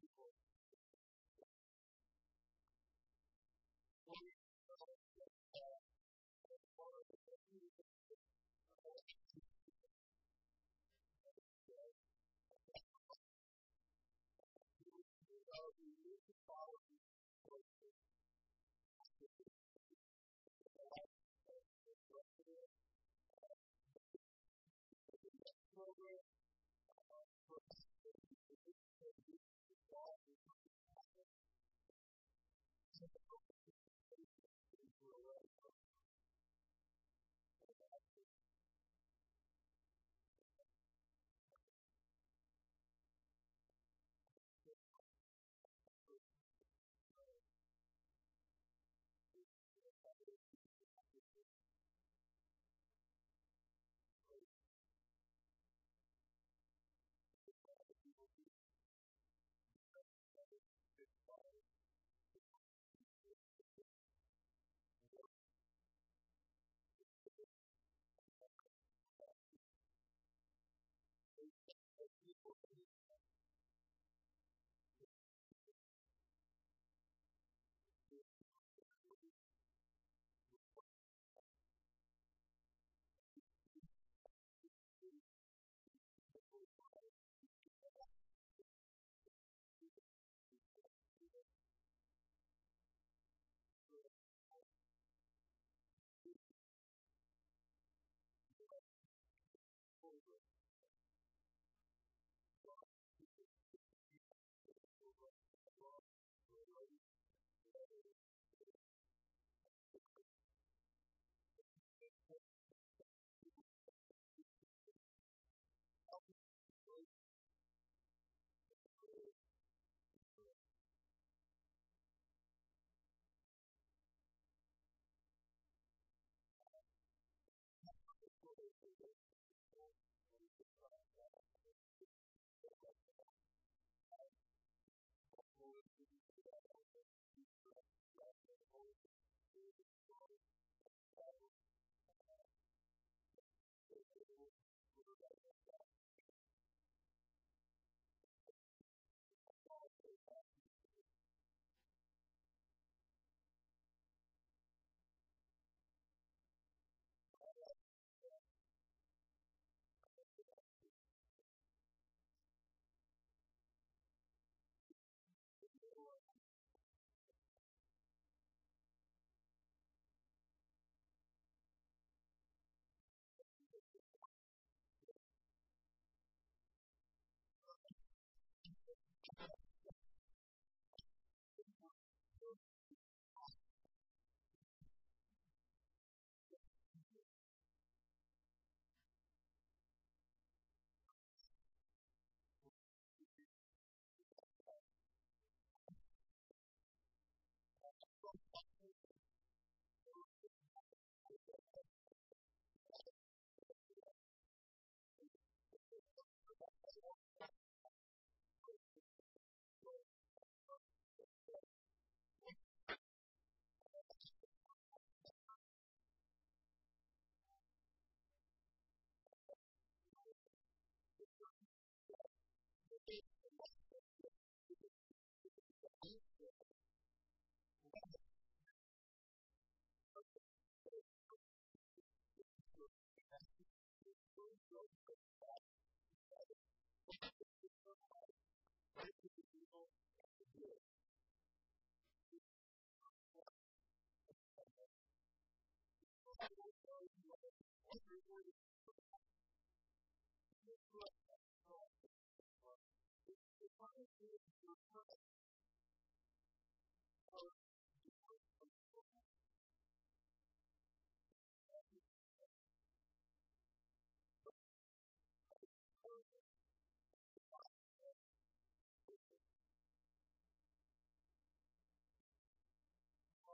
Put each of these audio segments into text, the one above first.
people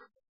master.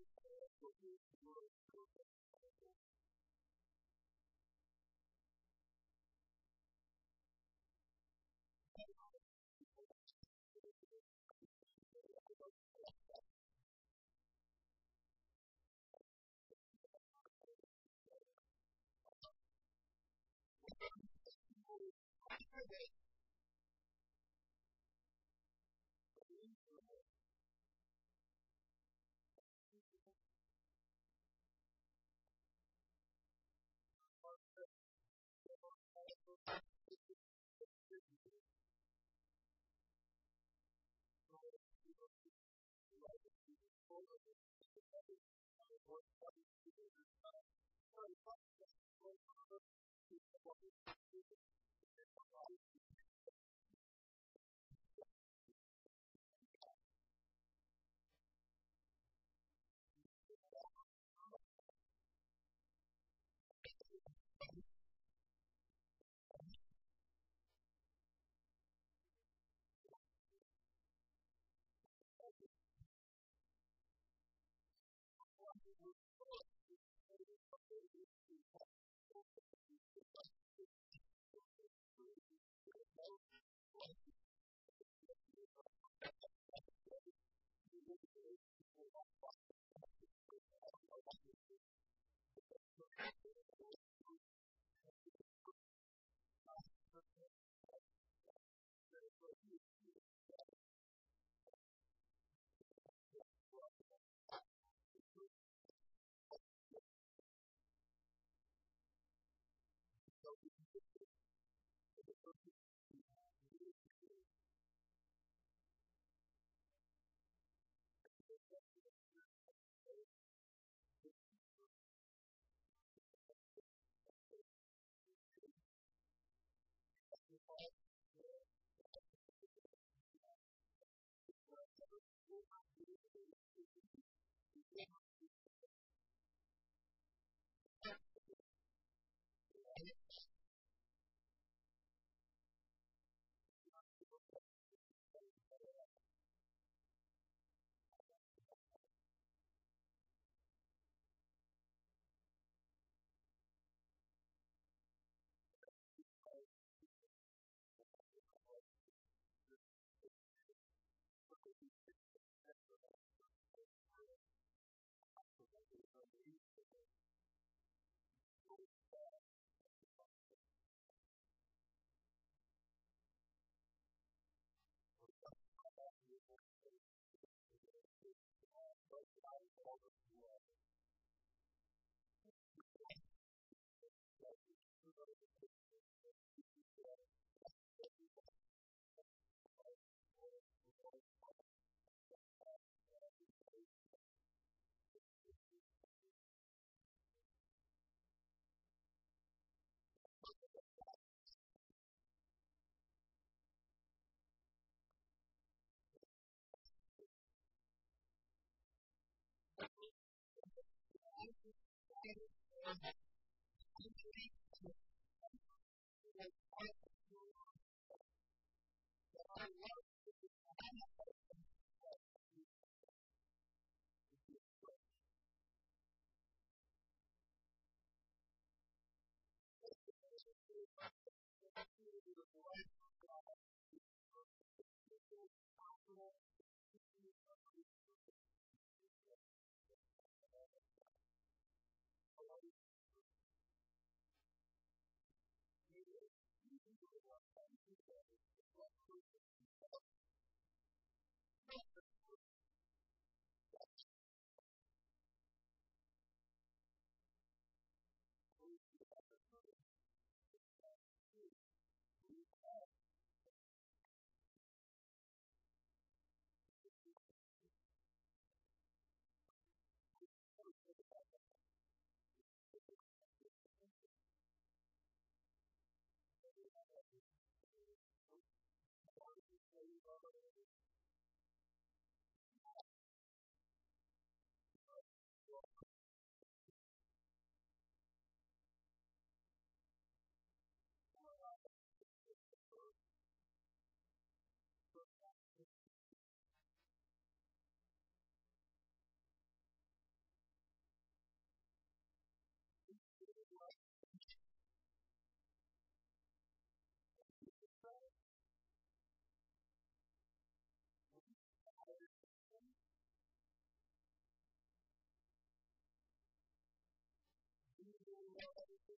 Thank you.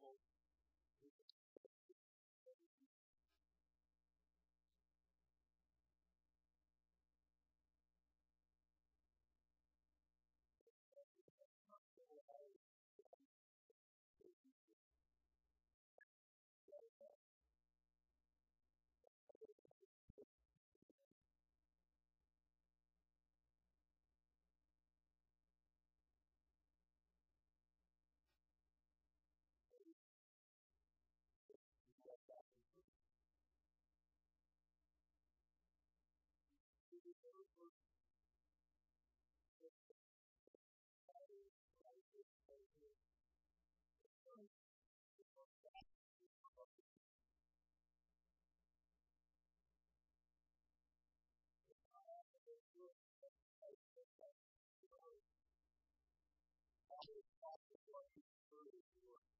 people always falls away through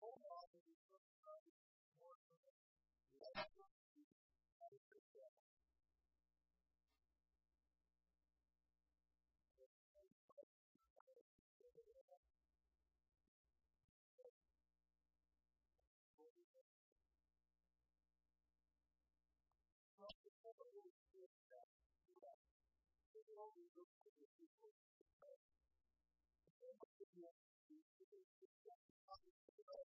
whole lot of these folks are more Thank you.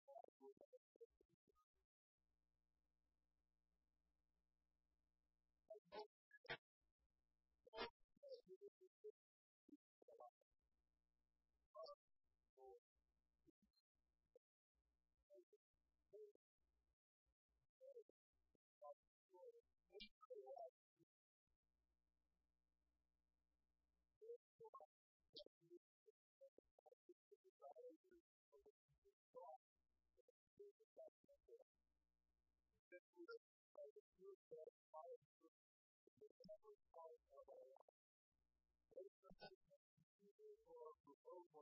over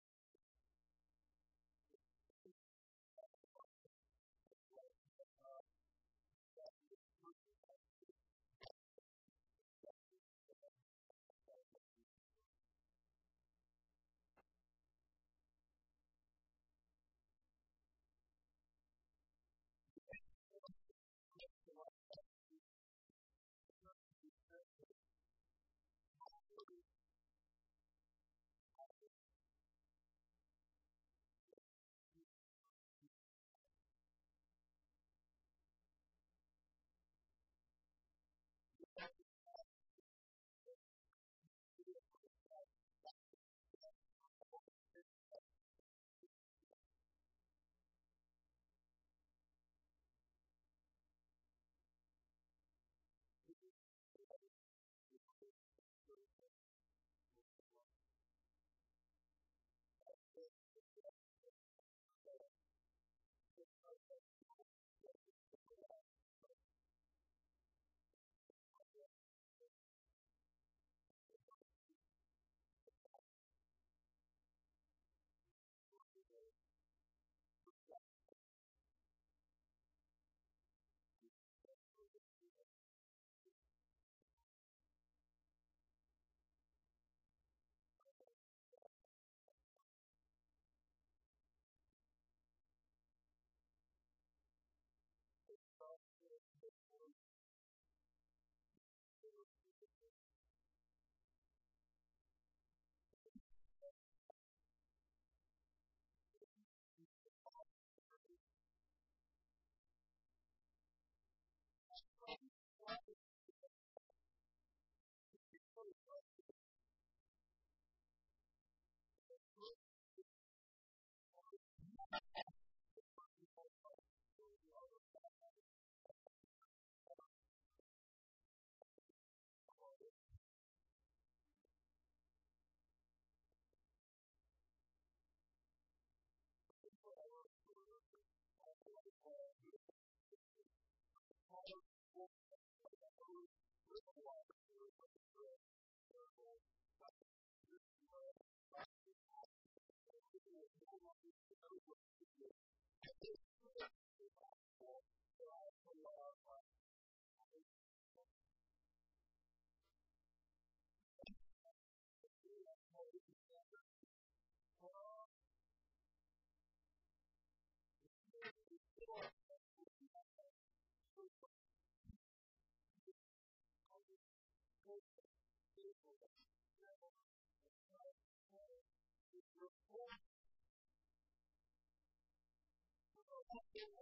Thank you.